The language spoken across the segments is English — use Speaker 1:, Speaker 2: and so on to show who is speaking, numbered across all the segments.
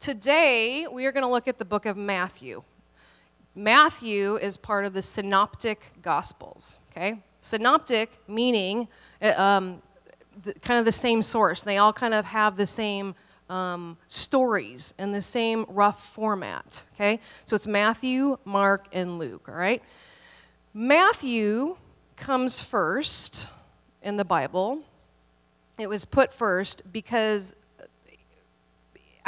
Speaker 1: Today, we are going to look at the book of Matthew. Matthew is part of the synoptic gospels, okay? Synoptic meaning uh, um, the, kind of the same source. They all kind of have the same um, stories and the same rough format, okay? So it's Matthew, Mark, and Luke, all right? Matthew comes first in the Bible. It was put first because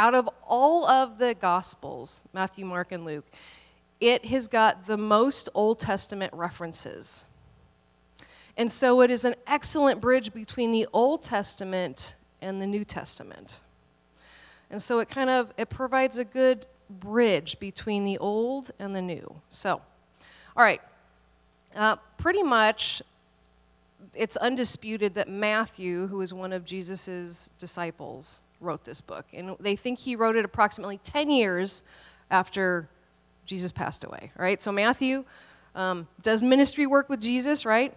Speaker 1: out of all of the Gospels, Matthew, Mark, and Luke, it has got the most Old Testament references. And so it is an excellent bridge between the Old Testament and the New Testament. And so it kind of it provides a good bridge between the old and the new. So, all right, uh, pretty much it's undisputed that Matthew, who is one of Jesus's disciples, wrote this book. And they think he wrote it approximately 10 years after Jesus passed away, right? So Matthew um, does ministry work with Jesus, right?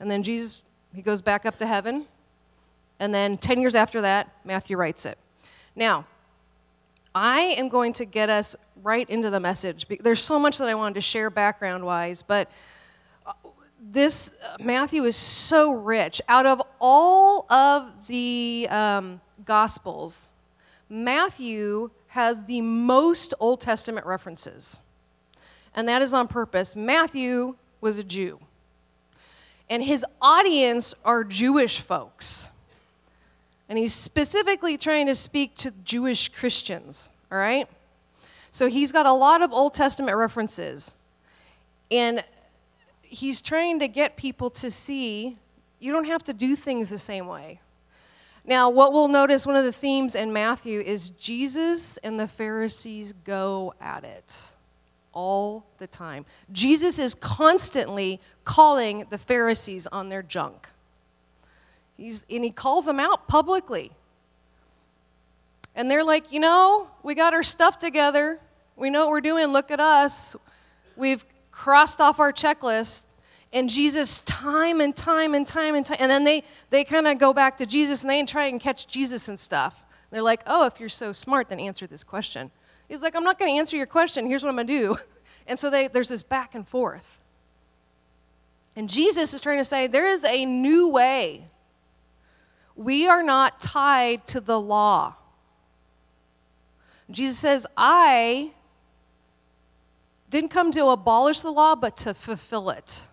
Speaker 1: And then Jesus, he goes back up to heaven. And then 10 years after that, Matthew writes it. Now, I am going to get us right into the message. There's so much that I wanted to share background wise, but uh, this uh, Matthew is so rich. Out of all of the um, Gospels, Matthew has the most Old Testament references. And that is on purpose. Matthew was a Jew, and his audience are Jewish folks. And he's specifically trying to speak to Jewish Christians, all right? So he's got a lot of Old Testament references. And he's trying to get people to see you don't have to do things the same way. Now, what we'll notice, one of the themes in Matthew is Jesus and the Pharisees go at it all the time. Jesus is constantly calling the Pharisees on their junk. He's, and he calls them out publicly. And they're like, you know, we got our stuff together. We know what we're doing. Look at us. We've crossed off our checklist. And Jesus, time and time and time and time, and then they, they kind of go back to Jesus and they try and catch Jesus and stuff. They're like, oh, if you're so smart, then answer this question. He's like, I'm not going to answer your question. Here's what I'm going to do. And so they, there's this back and forth. And Jesus is trying to say, there is a new way. We are not tied to the law. Jesus says, I didn't come to abolish the law, but to fulfill it.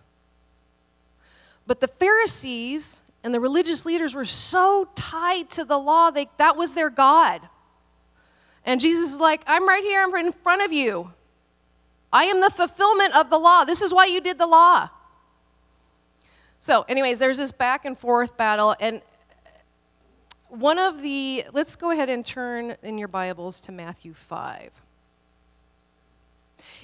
Speaker 1: But the Pharisees and the religious leaders were so tied to the law, they, that was their God. And Jesus is like, I'm right here, I'm in front of you. I am the fulfillment of the law. This is why you did the law. So, anyways, there's this back and forth battle. And one of the, let's go ahead and turn in your Bibles to Matthew 5.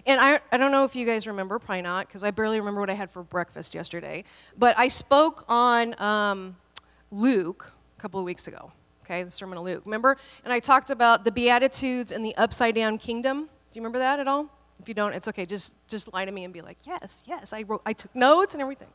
Speaker 1: And I, I don't know if you guys remember, probably not, because I barely remember what I had for breakfast yesterday. But I spoke on um, Luke a couple of weeks ago, okay, the Sermon of Luke. Remember? And I talked about the Beatitudes and the upside down kingdom. Do you remember that at all? If you don't, it's okay. Just, just lie to me and be like, yes, yes, I, wrote, I took notes and everything.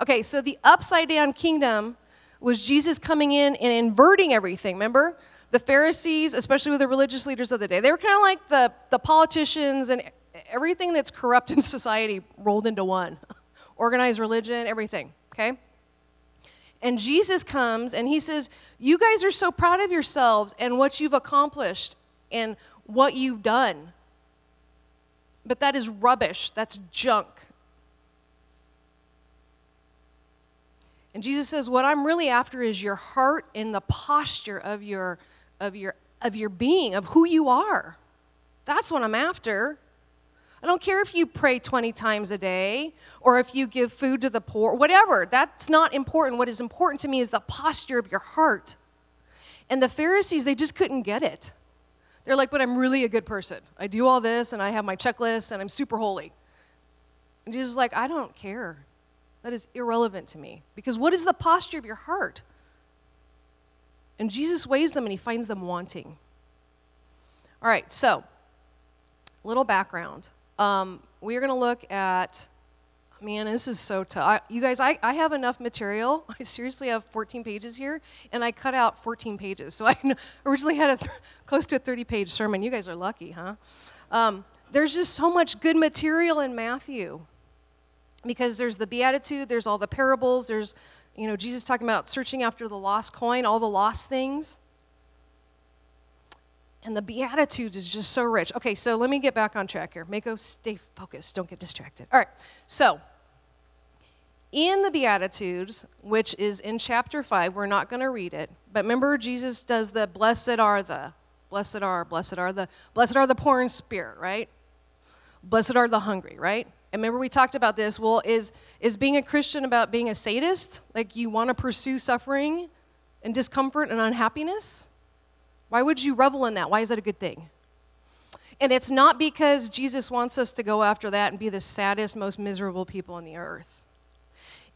Speaker 1: Okay, so the upside down kingdom was Jesus coming in and inverting everything. Remember? The Pharisees, especially with the religious leaders of the day, they were kind of like the, the politicians and everything that's corrupt in society rolled into one organized religion, everything, okay? And Jesus comes and he says, You guys are so proud of yourselves and what you've accomplished and what you've done. But that is rubbish, that's junk. And Jesus says, What I'm really after is your heart and the posture of your, of your, of your being, of who you are. That's what I'm after. I don't care if you pray 20 times a day or if you give food to the poor, whatever. That's not important. What is important to me is the posture of your heart. And the Pharisees, they just couldn't get it. They're like, but I'm really a good person. I do all this and I have my checklist and I'm super holy. And Jesus is like, I don't care. That is irrelevant to me. Because what is the posture of your heart? And Jesus weighs them and he finds them wanting. All right, so, little background. Um, we are going to look at man, this is so tough. You guys, I, I have enough material. I seriously have 14 pages here, and I cut out 14 pages. So I originally had a th- close to a 30 page sermon. You guys are lucky, huh? Um, there's just so much good material in Matthew because there's the Beatitude, there's all the parables, there's, you know, Jesus talking about searching after the lost coin, all the lost things. And the Beatitudes is just so rich. Okay, so let me get back on track here. Mako, stay focused. Don't get distracted. All right, so in the Beatitudes, which is in chapter 5, we're not going to read it, but remember Jesus does the blessed are the, blessed are, blessed are the, blessed are the poor in spirit, right? Blessed are the hungry, right? And remember we talked about this. Well, is, is being a Christian about being a sadist? Like you want to pursue suffering and discomfort and unhappiness? Why would you revel in that? Why is that a good thing? And it's not because Jesus wants us to go after that and be the saddest, most miserable people on the earth.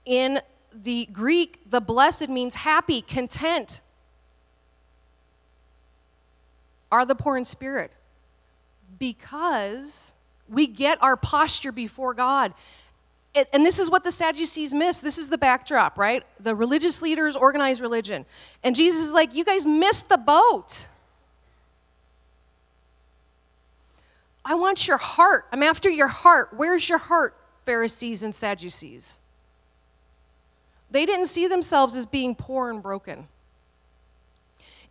Speaker 1: In the Greek, the blessed means happy, content. Are the poor in spirit? Because we get our posture before God. And this is what the Sadducees miss. This is the backdrop, right? The religious leaders organize religion. And Jesus is like, You guys missed the boat. I want your heart. I'm after your heart. Where's your heart, Pharisees and Sadducees? They didn't see themselves as being poor and broken.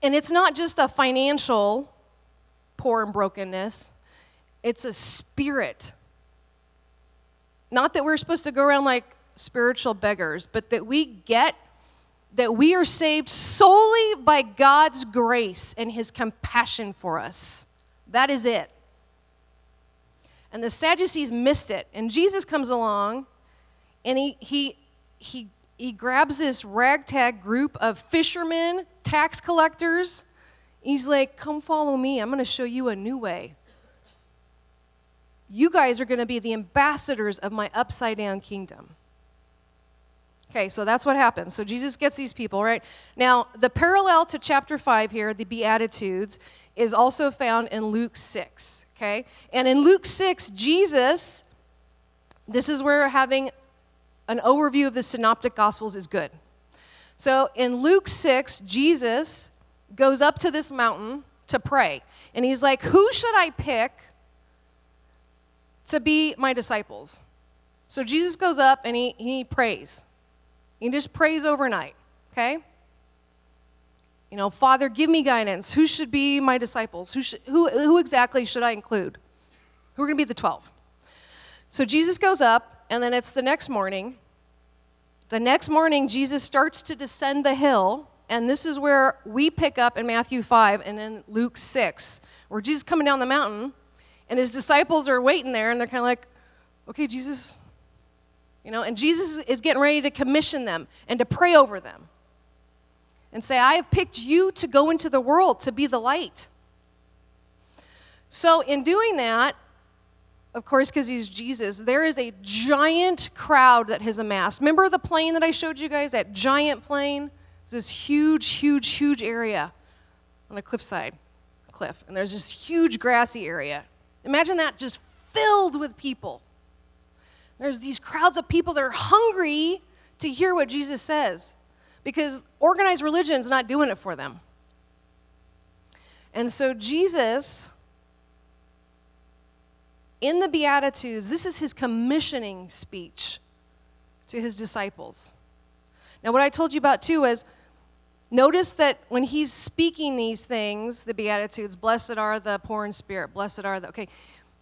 Speaker 1: And it's not just a financial poor and brokenness, it's a spirit. Not that we're supposed to go around like spiritual beggars, but that we get that we are saved solely by God's grace and his compassion for us. That is it. And the Sadducees missed it. And Jesus comes along and he he he he grabs this ragtag group of fishermen, tax collectors. He's like, "Come follow me. I'm going to show you a new way." You guys are going to be the ambassadors of my upside down kingdom. Okay, so that's what happens. So Jesus gets these people, right? Now, the parallel to chapter 5 here, the Beatitudes, is also found in Luke 6, okay? And in Luke 6, Jesus, this is where having an overview of the synoptic gospels is good. So in Luke 6, Jesus goes up to this mountain to pray. And he's like, Who should I pick to be my disciples. So Jesus goes up and he, he prays. He just prays overnight, okay? You know, Father, give me guidance. Who should be my disciples? Who, should, who, who exactly should I include? Who are going to be the 12? So Jesus goes up, and then it's the next morning. The next morning, Jesus starts to descend the hill, and this is where we pick up in Matthew 5 and in Luke 6, where Jesus coming down the mountain and his disciples are waiting there, and they're kind of like, okay, Jesus. You know, and Jesus is getting ready to commission them and to pray over them and say, I have picked you to go into the world to be the light. So, in doing that, of course, because he's Jesus, there is a giant crowd that has amassed. Remember the plain that I showed you guys? That giant plain? It's this huge, huge, huge area on a cliffside, cliff. And there's this huge grassy area. Imagine that just filled with people. There's these crowds of people that are hungry to hear what Jesus says because organized religion is not doing it for them. And so, Jesus, in the Beatitudes, this is his commissioning speech to his disciples. Now, what I told you about too is notice that when he's speaking these things, the Beatitudes, blessed are the poor in spirit, blessed are the, okay,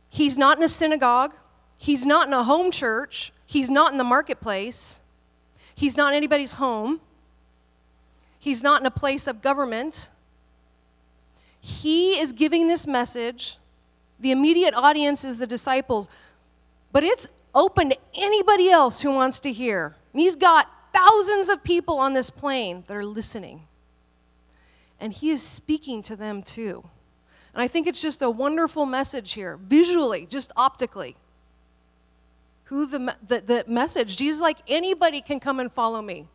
Speaker 1: he's not in a synagogue, he's not in a home church, he's not in the marketplace, he's not in anybody's home, he's not in a place of government. He is giving this message. The immediate audience is the disciples, but it's open to anybody else who wants to hear. He's got thousands of people on this plain that are listening. And he is speaking to them too. And I think it's just a wonderful message here, visually, just optically. Who the, the, the message, Jesus like, anybody can come and follow me.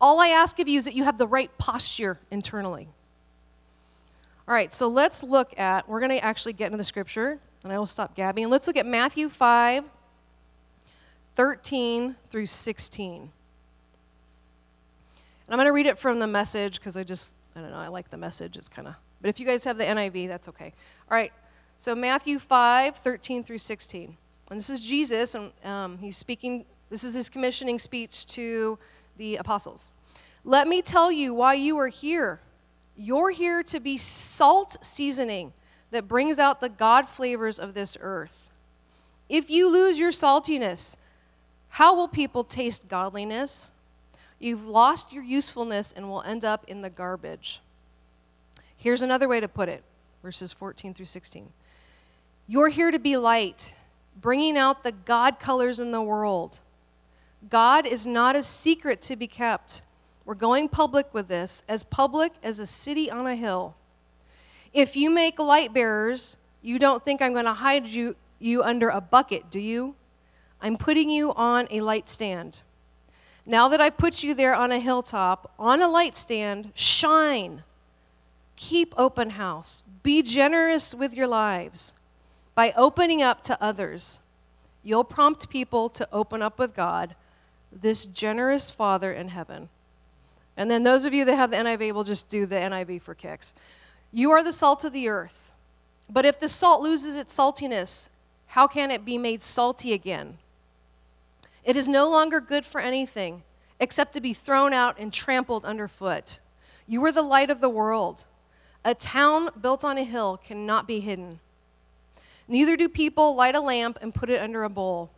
Speaker 1: All I ask of you is that you have the right posture internally. All right, so let's look at, we're going to actually get into the scripture, and I will stop gabbing. Let's look at Matthew 5, 13 through 16. And I'm going to read it from the message because I just, I don't know, I like the message. It's kind of, but if you guys have the NIV, that's okay. All right, so Matthew 5, 13 through 16. And this is Jesus, and um, he's speaking, this is his commissioning speech to the apostles. Let me tell you why you are here. You're here to be salt seasoning that brings out the God flavors of this earth. If you lose your saltiness, how will people taste godliness? You've lost your usefulness and will end up in the garbage. Here's another way to put it verses 14 through 16. You're here to be light, bringing out the God colors in the world. God is not a secret to be kept. We're going public with this, as public as a city on a hill. If you make light bearers, you don't think I'm going to hide you, you under a bucket, do you? I'm putting you on a light stand. Now that I've put you there on a hilltop, on a light stand, shine. Keep open house. Be generous with your lives. By opening up to others, you'll prompt people to open up with God, this generous Father in heaven. And then those of you that have the NIV will just do the NIV for kicks. You are the salt of the earth. But if the salt loses its saltiness, how can it be made salty again? It is no longer good for anything except to be thrown out and trampled underfoot. You are the light of the world. A town built on a hill cannot be hidden. Neither do people light a lamp and put it under a bowl.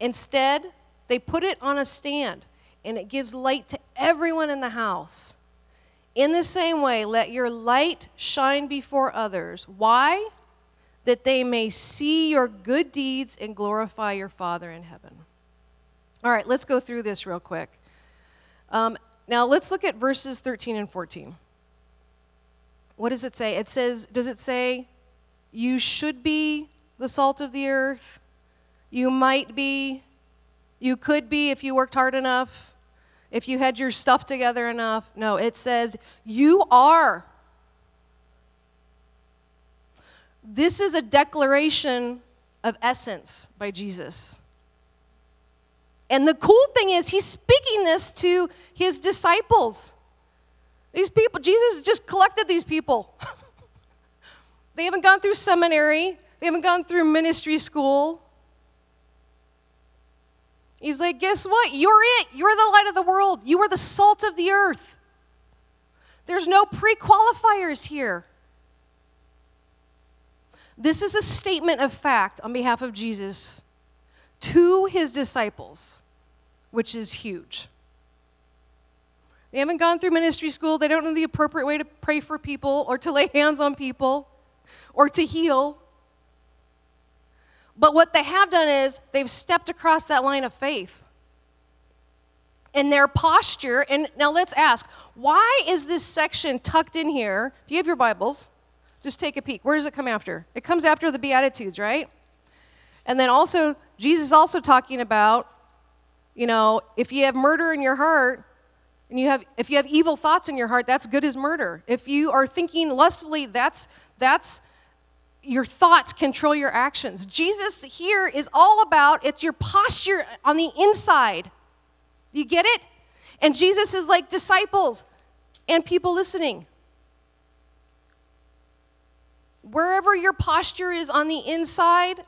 Speaker 1: Instead, they put it on a stand and it gives light to everyone in the house. In the same way, let your light shine before others. Why? That they may see your good deeds and glorify your Father in heaven. All right, let's go through this real quick. Um, now, let's look at verses 13 and 14. What does it say? It says, Does it say, you should be the salt of the earth? You might be. You could be if you worked hard enough if you had your stuff together enough. No, it says, You are. This is a declaration of essence by Jesus. And the cool thing is, he's speaking this to his disciples. These people, Jesus just collected these people. they haven't gone through seminary, they haven't gone through ministry school. He's like, guess what? You're it. You're the light of the world. You are the salt of the earth. There's no pre qualifiers here. This is a statement of fact on behalf of Jesus to his disciples, which is huge. They haven't gone through ministry school. They don't know the appropriate way to pray for people or to lay hands on people or to heal. But what they have done is they've stepped across that line of faith. And their posture, and now let's ask, why is this section tucked in here? If you have your Bibles, just take a peek. Where does it come after? It comes after the Beatitudes, right? And then also, Jesus is also talking about, you know, if you have murder in your heart, and you have if you have evil thoughts in your heart, that's good as murder. If you are thinking lustfully, that's that's your thoughts control your actions. Jesus here is all about it's your posture on the inside. You get it? And Jesus is like disciples and people listening. Wherever your posture is on the inside,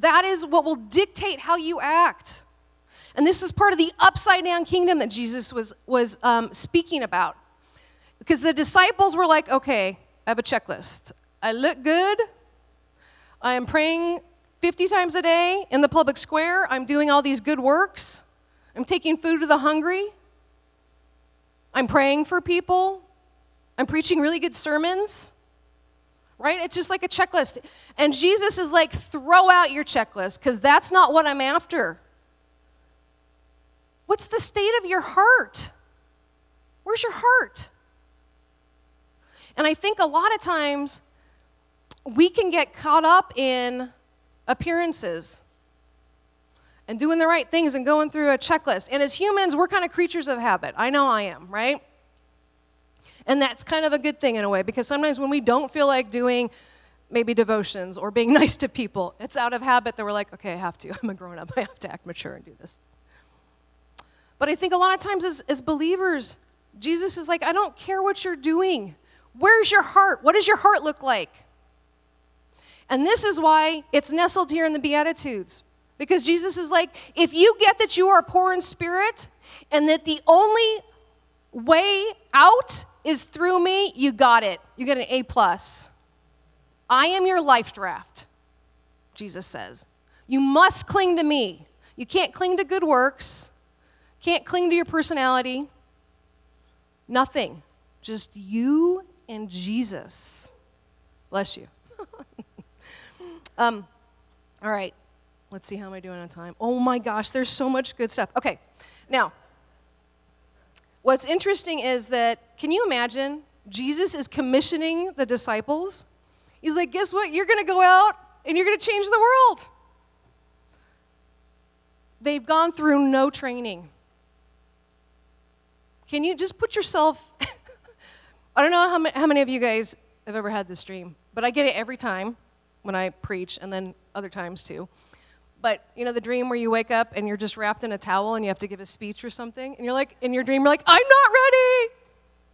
Speaker 1: that is what will dictate how you act. And this is part of the upside down kingdom that Jesus was, was um, speaking about. Because the disciples were like, okay, I have a checklist. I look good, I am praying 50 times a day in the public square. I'm doing all these good works. I'm taking food to the hungry. I'm praying for people. I'm preaching really good sermons. Right? It's just like a checklist. And Jesus is like, throw out your checklist because that's not what I'm after. What's the state of your heart? Where's your heart? And I think a lot of times we can get caught up in appearances and doing the right things and going through a checklist. And as humans, we're kind of creatures of habit. I know I am, right? And that's kind of a good thing in a way because sometimes when we don't feel like doing maybe devotions or being nice to people. It's out of habit that we're like, okay, I have to. I'm a grown up. I have to act mature and do this. But I think a lot of times as, as believers, Jesus is like, I don't care what you're doing. Where's your heart? What does your heart look like? And this is why it's nestled here in the Beatitudes. Because Jesus is like, if you get that you are poor in spirit and that the only way out is through me, you got it. You get an A plus. I am your life draft, Jesus says. You must cling to me. You can't cling to good works, can't cling to your personality. Nothing. Just you and Jesus. Bless you. um, all right. Let's see how am I doing on time. Oh my gosh, there's so much good stuff. Okay. Now, what's interesting is that can you imagine Jesus is commissioning the disciples? He's like, "Guess what? You're going to go out and you're going to change the world." They've gone through no training. Can you just put yourself? I don't know how, ma- how many of you guys have ever had this dream, but I get it every time when I preach, and then other times too. But you know the dream where you wake up and you're just wrapped in a towel and you have to give a speech or something, and you're like, in your dream, you're like, I'm not ready.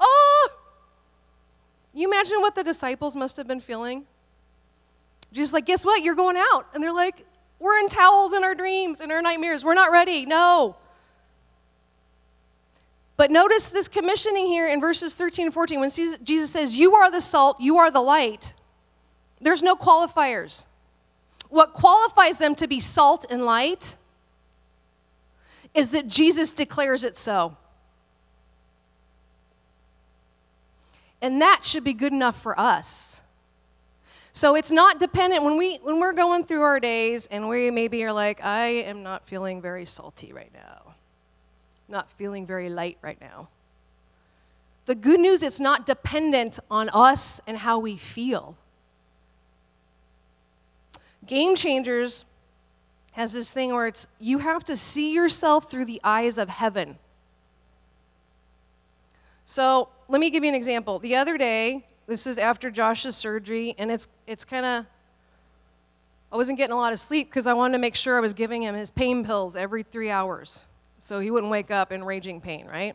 Speaker 1: Oh, you imagine what the disciples must have been feeling? Just like, guess what? You're going out, and they're like, we're in towels in our dreams, in our nightmares. We're not ready. No. But notice this commissioning here in verses 13 and 14 when Jesus says, You are the salt, you are the light. There's no qualifiers. What qualifies them to be salt and light is that Jesus declares it so. And that should be good enough for us. So it's not dependent when we when we're going through our days and we maybe are like, I am not feeling very salty right now. Not feeling very light right now. The good news it's not dependent on us and how we feel. Game Changers has this thing where it's you have to see yourself through the eyes of heaven. So let me give you an example. The other day, this is after Josh's surgery, and it's it's kind of I wasn't getting a lot of sleep because I wanted to make sure I was giving him his pain pills every three hours so he wouldn't wake up in raging pain, right?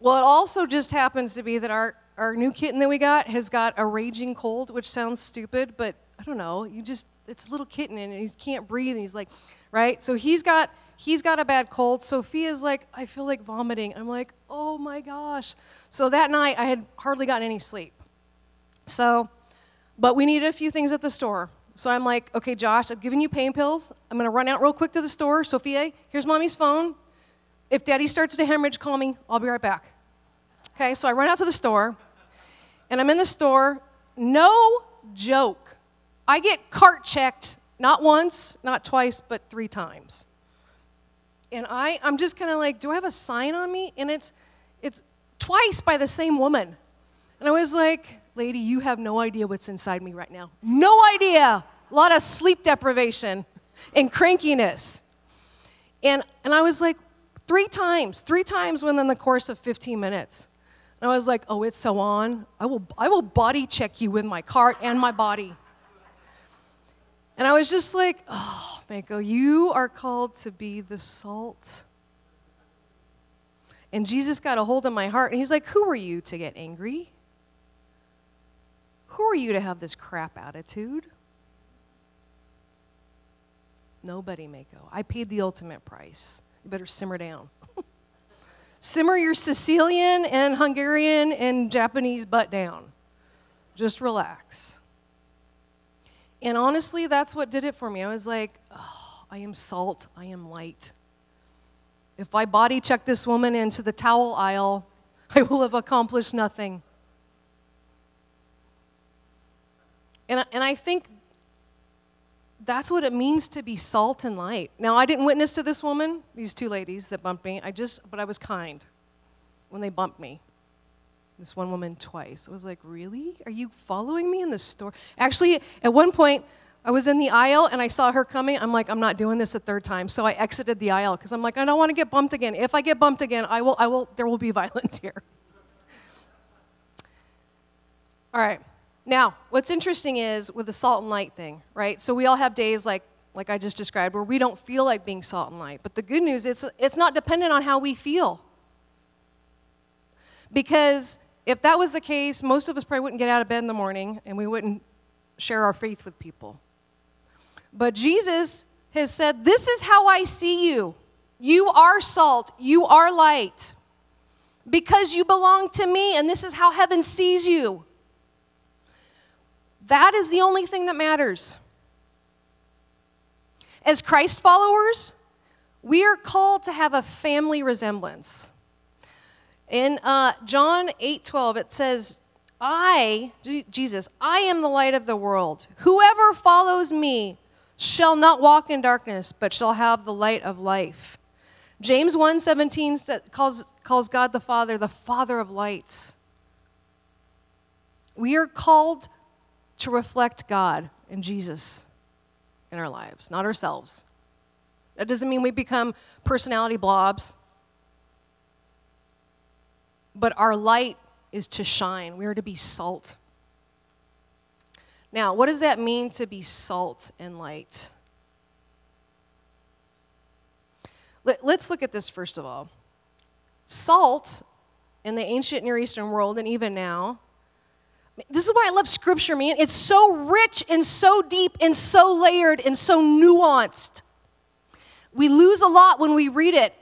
Speaker 1: Well, it also just happens to be that our, our new kitten that we got has got a raging cold, which sounds stupid, but I don't know. You just, it's a little kitten and he can't breathe and he's like, right? So he's got, he's got a bad cold. Sophia's like, I feel like vomiting. I'm like, oh my gosh. So that night I had hardly gotten any sleep. So, but we needed a few things at the store. So I'm like, okay, Josh, I've given you pain pills. I'm going to run out real quick to the store. Sophia, here's mommy's phone. If daddy starts to hemorrhage, call me. I'll be right back. Okay, so I run out to the store, and I'm in the store. No joke. I get cart checked not once, not twice, but three times. And I, I'm just kind of like, do I have a sign on me? And it's, it's twice by the same woman. And I was like, lady, you have no idea what's inside me right now. No idea. A lot of sleep deprivation and crankiness. And, and I was like, Three times, three times within the course of 15 minutes. And I was like, oh, it's so on. I will, I will body check you with my cart and my body. And I was just like, oh, Mako, you are called to be the salt. And Jesus got a hold of my heart, and he's like, who are you to get angry? Who are you to have this crap attitude? Nobody, Mako. I paid the ultimate price. You better simmer down. simmer your Sicilian and Hungarian and Japanese butt down. Just relax. And honestly, that's what did it for me. I was like, oh, I am salt, I am light. If I body check this woman into the towel aisle, I will have accomplished nothing. And, and I think that's what it means to be salt and light. Now, I didn't witness to this woman, these two ladies that bumped me. I just, but I was kind when they bumped me. This one woman twice. I was like, really? Are you following me in the store? Actually, at one point, I was in the aisle and I saw her coming. I'm like, I'm not doing this a third time. So I exited the aisle because I'm like, I don't want to get bumped again. If I get bumped again, I will, I will, there will be violence here. All right. Now, what's interesting is with the salt and light thing, right? So we all have days like like I just described where we don't feel like being salt and light. But the good news is it's not dependent on how we feel. Because if that was the case, most of us probably wouldn't get out of bed in the morning and we wouldn't share our faith with people. But Jesus has said, This is how I see you. You are salt, you are light. Because you belong to me, and this is how heaven sees you. That is the only thing that matters. As Christ followers, we are called to have a family resemblance. In uh, John 8 12, it says, I, Jesus, I am the light of the world. Whoever follows me shall not walk in darkness, but shall have the light of life. James 1:17 calls, calls God the Father the Father of lights. We are called to reflect God and Jesus in our lives, not ourselves. That doesn't mean we become personality blobs. But our light is to shine. We are to be salt. Now, what does that mean to be salt and light? Let, us look at this first of all. Salt in the ancient Near Eastern world, and even now, this is why I love scripture, man. It's so rich and so deep and so layered and so nuanced. We lose a lot when we read it,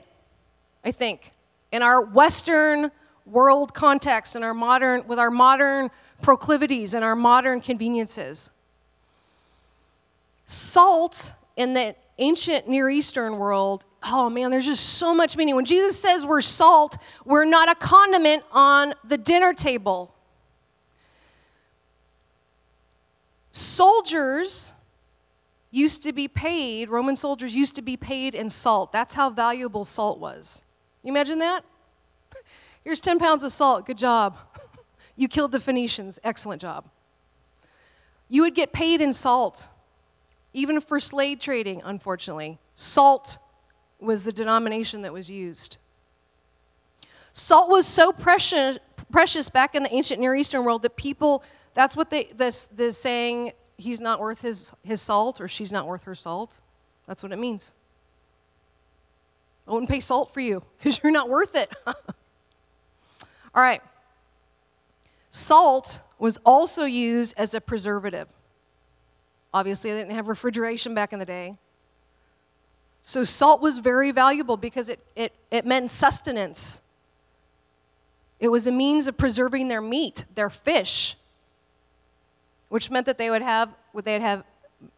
Speaker 1: I think, in our Western world context and our modern with our modern proclivities and our modern conveniences. Salt in the ancient Near Eastern world, oh man, there's just so much meaning. When Jesus says we're salt, we're not a condiment on the dinner table. Soldiers used to be paid, Roman soldiers used to be paid in salt. That's how valuable salt was. You imagine that? Here's 10 pounds of salt. Good job. You killed the Phoenicians. Excellent job. You would get paid in salt, even for slave trading, unfortunately. Salt was the denomination that was used. Salt was so precious, precious back in the ancient Near Eastern world that people, that's what they, this, this saying, he's not worth his, his salt or she's not worth her salt. That's what it means. I wouldn't pay salt for you because you're not worth it. All right. Salt was also used as a preservative. Obviously, they didn't have refrigeration back in the day. So, salt was very valuable because it, it, it meant sustenance. It was a means of preserving their meat, their fish, which meant that they would have, they'd have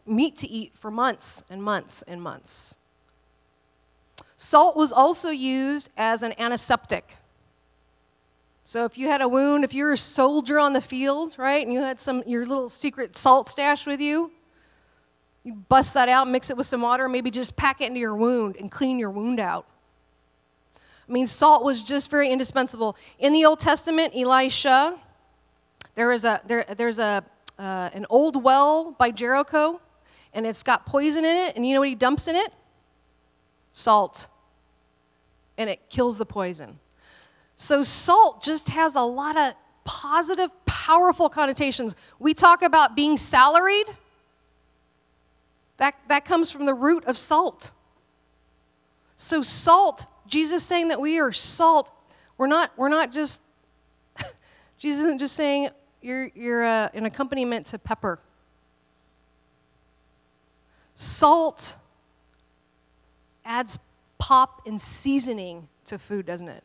Speaker 1: meat to eat for months and months and months. Salt was also used as an antiseptic. So if you had a wound, if you're a soldier on the field, right, and you had some your little secret salt stash with you, you bust that out, mix it with some water, maybe just pack it into your wound and clean your wound out. I mean, salt was just very indispensable. In the Old Testament, Elisha, there is a there, there's a uh, an old well by Jericho, and it's got poison in it. And you know what he dumps in it? Salt, and it kills the poison. So, salt just has a lot of positive, powerful connotations. We talk about being salaried, that, that comes from the root of salt. So, salt, Jesus saying that we are salt, we're not, we're not just, Jesus isn't just saying you're, you're uh, an accompaniment to pepper. Salt adds pop and seasoning to food, doesn't it?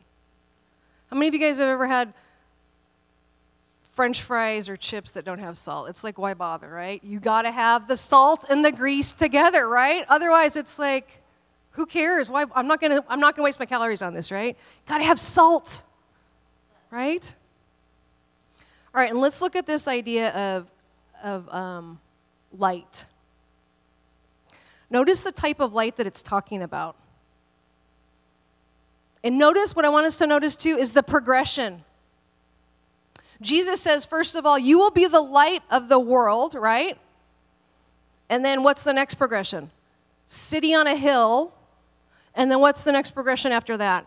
Speaker 1: How many of you guys have ever had french fries or chips that don't have salt? It's like, why bother, right? You got to have the salt and the grease together, right? Otherwise, it's like, who cares? Why? I'm not going to I'm not going to waste my calories on this, right? Got to have salt. Right? All right, and let's look at this idea of, of um, light. Notice the type of light that it's talking about. And notice what I want us to notice too is the progression. Jesus says, first of all, you will be the light of the world, right? And then what's the next progression? City on a hill. And then what's the next progression after that?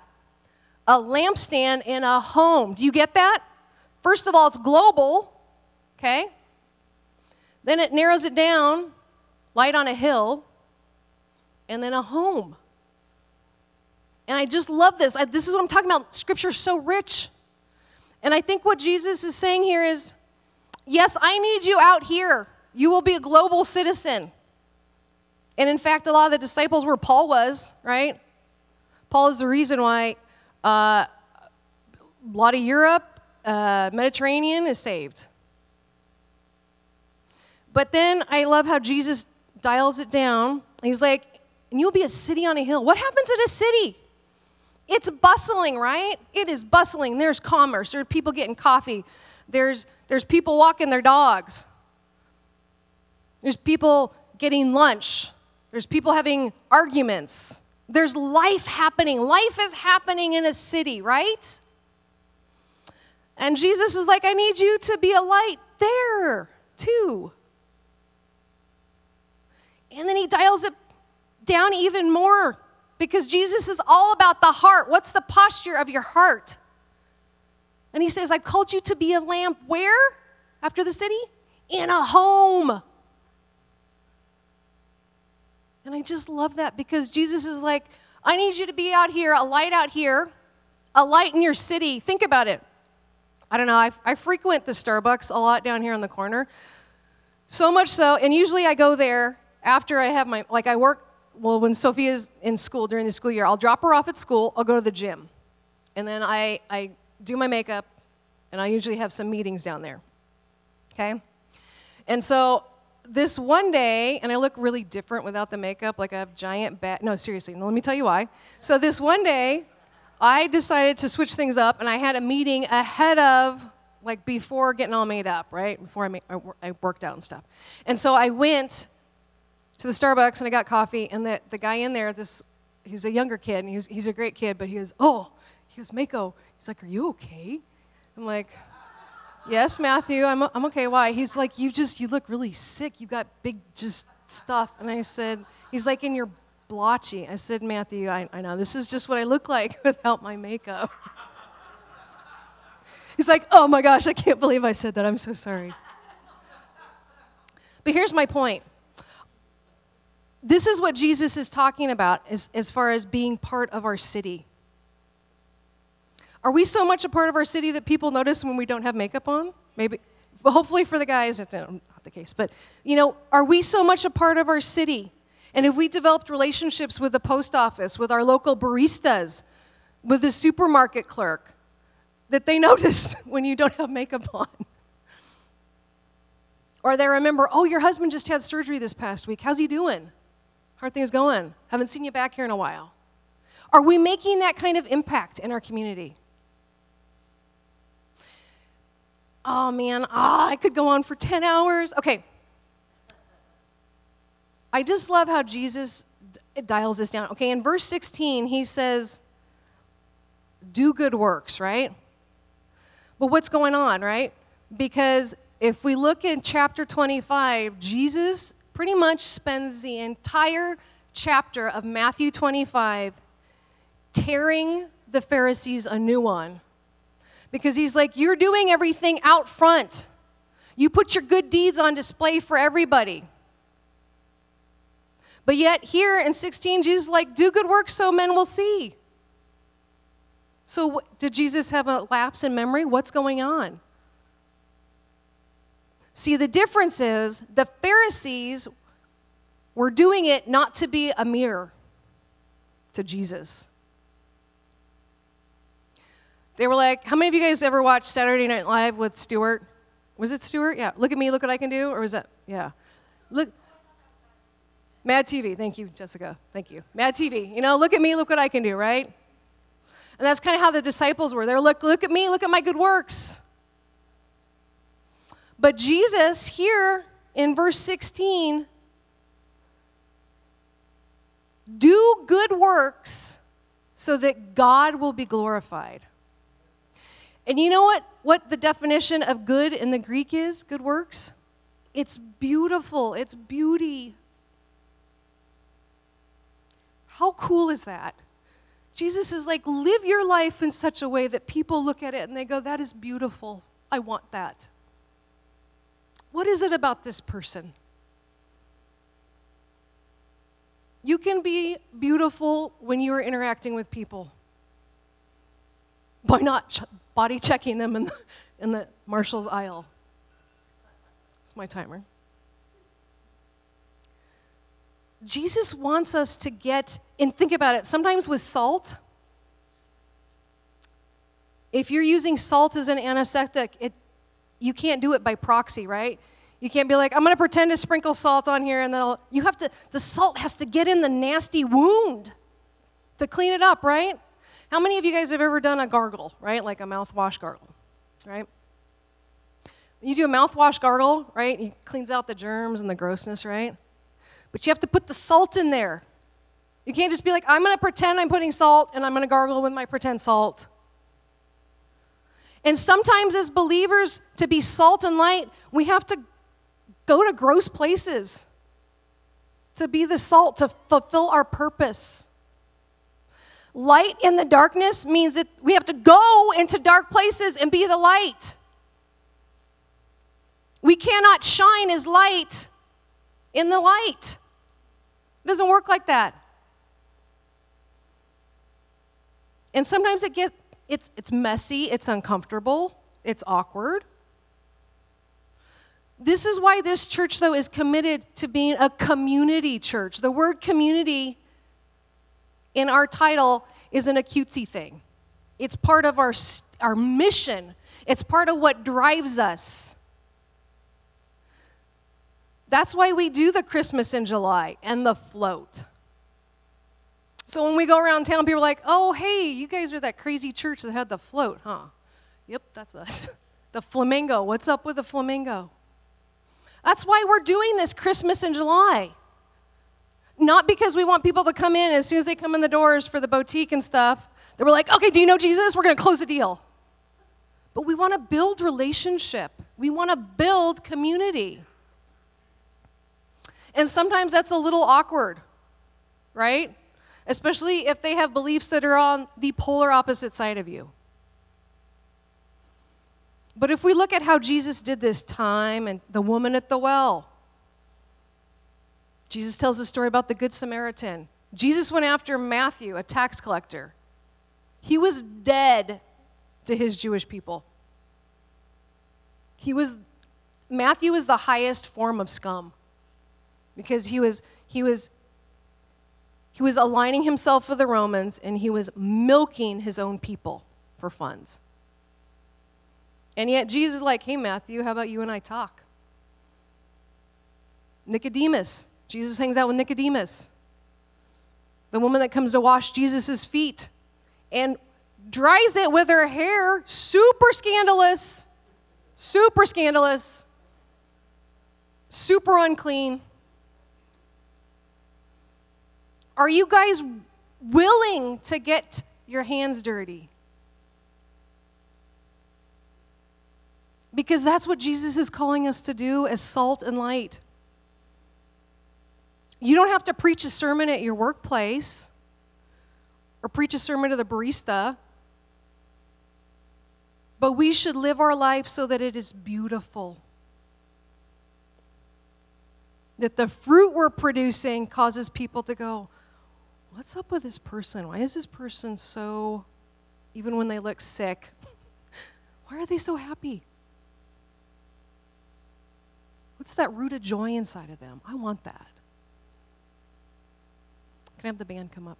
Speaker 1: A lampstand in a home. Do you get that? First of all, it's global, okay? Then it narrows it down light on a hill, and then a home. And I just love this. I, this is what I'm talking about. Scripture's so rich. And I think what Jesus is saying here is yes, I need you out here. You will be a global citizen. And in fact, a lot of the disciples where Paul was, right? Paul is the reason why uh, a lot of Europe, uh, Mediterranean is saved. But then I love how Jesus dials it down. He's like, and you'll be a city on a hill. What happens at a city? It's bustling, right? It is bustling. There's commerce. There are people getting coffee. There's, there's people walking their dogs. There's people getting lunch. There's people having arguments. There's life happening. Life is happening in a city, right? And Jesus is like, I need you to be a light there, too. And then he dials it down even more because Jesus is all about the heart. What's the posture of your heart? And he says, I've called you to be a lamp where? After the city? In a home. And I just love that because Jesus is like, I need you to be out here, a light out here, a light in your city. Think about it. I don't know, I, I frequent the Starbucks a lot down here on the corner. So much so, and usually I go there after I have my, like I work, well, when Sophia's in school during the school year, I'll drop her off at school, I'll go to the gym. And then I, I do my makeup, and I usually have some meetings down there. Okay? And so this one day, and I look really different without the makeup, like I have giant bat. No, seriously, let me tell you why. So this one day, I decided to switch things up, and I had a meeting ahead of, like before getting all made up, right? Before I, made, I worked out and stuff. And so I went to the Starbucks and I got coffee, and the, the guy in there, this he's a younger kid, and he's, he's a great kid, but he goes, oh, he goes, Mako, he's like, are you okay? I'm like, yes, Matthew, I'm, I'm okay. Why? He's like, you just, you look really sick. You got big just stuff. And I said, he's like, in your blotchy. I said, Matthew, I, I know, this is just what I look like without my makeup. he's like, oh my gosh, I can't believe I said that. I'm so sorry. But here's my point this is what Jesus is talking about as, as far as being part of our city. Are we so much a part of our city that people notice when we don't have makeup on? Maybe, hopefully for the guys, it's um, not the case. But, you know, are we so much a part of our city? And have we developed relationships with the post office, with our local baristas, with the supermarket clerk, that they notice when you don't have makeup on? Or they remember, oh, your husband just had surgery this past week. How's he doing? How are things going? Haven't seen you back here in a while. Are we making that kind of impact in our community? Oh man, oh, I could go on for 10 hours. Okay. I just love how Jesus dials this down. Okay, in verse 16, he says, do good works, right? But what's going on, right? Because if we look in chapter 25, Jesus pretty much spends the entire chapter of Matthew 25 tearing the Pharisees a new one. Because he's like, You're doing everything out front. You put your good deeds on display for everybody. But yet, here in 16, Jesus is like, Do good works so men will see. So, did Jesus have a lapse in memory? What's going on? See, the difference is the Pharisees were doing it not to be a mirror to Jesus. They were like, How many of you guys ever watched Saturday Night Live with Stuart? Was it Stuart? Yeah. Look at me, look what I can do? Or was that? Yeah. Look. Mad TV. Thank you, Jessica. Thank you. Mad TV. You know, look at me, look what I can do, right? And that's kind of how the disciples were. They're like, look at me, look at my good works. But Jesus, here in verse 16, do good works so that God will be glorified. And you know what, what the definition of good in the Greek is? Good works? It's beautiful, it's beauty. How cool is that? Jesus is like, live your life in such a way that people look at it and they go, that is beautiful. I want that. What is it about this person? You can be beautiful when you are interacting with people by not ch- body checking them in the, in the Marshalls aisle. It's my timer. Jesus wants us to get, and think about it, sometimes with salt, if you're using salt as an antiseptic, it, you can't do it by proxy, right? You can't be like, I'm going to pretend to sprinkle salt on here, and then I'll, you have to, the salt has to get in the nasty wound to clean it up, right? How many of you guys have ever done a gargle, right? Like a mouthwash gargle, right? You do a mouthwash gargle, right? It cleans out the germs and the grossness, right? But you have to put the salt in there. You can't just be like, I'm going to pretend I'm putting salt and I'm going to gargle with my pretend salt. And sometimes, as believers, to be salt and light, we have to go to gross places to be the salt, to fulfill our purpose. Light in the darkness means that we have to go into dark places and be the light. We cannot shine as light in the light. It doesn't work like that. And sometimes it gets it's, it's messy, it's uncomfortable, it's awkward. This is why this church, though, is committed to being a community church. The word community in our title isn't a cutesy thing, it's part of our, our mission, it's part of what drives us. That's why we do the Christmas in July and the float. So when we go around town, people are like, oh, hey, you guys are that crazy church that had the float, huh? Yep, that's us. the flamingo. What's up with the flamingo? That's why we're doing this Christmas in July. Not because we want people to come in as soon as they come in the doors for the boutique and stuff, that we're like, okay, do you know Jesus? We're going to close a deal. But we want to build relationship, we want to build community. And sometimes that's a little awkward, right? Especially if they have beliefs that are on the polar opposite side of you. But if we look at how Jesus did this time and the woman at the well, Jesus tells a story about the Good Samaritan. Jesus went after Matthew, a tax collector. He was dead to his Jewish people. He was Matthew was the highest form of scum because he was he was he was aligning himself with the Romans and he was milking his own people for funds. And yet Jesus is like, hey, Matthew, how about you and I talk? Nicodemus. Jesus hangs out with Nicodemus, the woman that comes to wash Jesus' feet and dries it with her hair. Super scandalous. Super scandalous. Super unclean. Are you guys willing to get your hands dirty? Because that's what Jesus is calling us to do as salt and light. You don't have to preach a sermon at your workplace or preach a sermon to the barista, but we should live our life so that it is beautiful. That the fruit we're producing causes people to go, what's up with this person? Why is this person so, even when they look sick, why are they so happy? What's that root of joy inside of them? I want that. Can I have the band come up?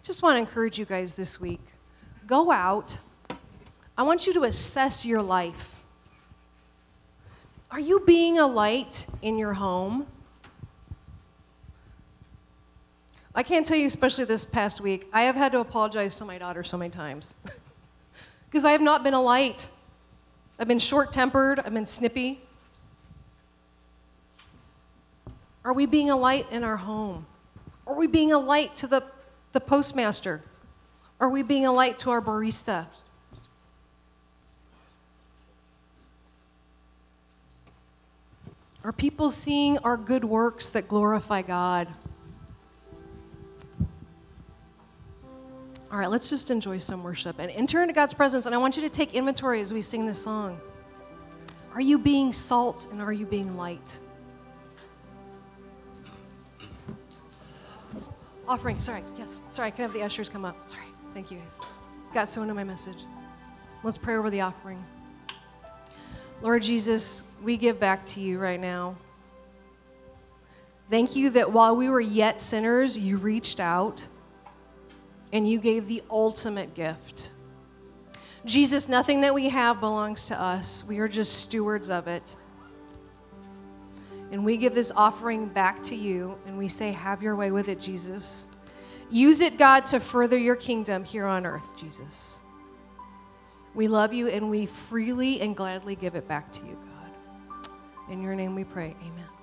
Speaker 1: I just want to encourage you guys this week go out. I want you to assess your life. Are you being a light in your home? I can't tell you, especially this past week, I have had to apologize to my daughter so many times because I have not been a light. I've been short tempered, I've been snippy. Are we being a light in our home? Are we being a light to the the postmaster? Are we being a light to our barista? Are people seeing our good works that glorify God? All right, let's just enjoy some worship and enter into God's presence. And I want you to take inventory as we sing this song. Are you being salt and are you being light? Offering, sorry, yes, sorry, I can have the ushers come up. Sorry, thank you guys. Got so into my message. Let's pray over the offering. Lord Jesus, we give back to you right now. Thank you that while we were yet sinners, you reached out and you gave the ultimate gift. Jesus, nothing that we have belongs to us. We are just stewards of it. And we give this offering back to you and we say, Have your way with it, Jesus. Use it, God, to further your kingdom here on earth, Jesus. We love you and we freely and gladly give it back to you, God. In your name we pray. Amen.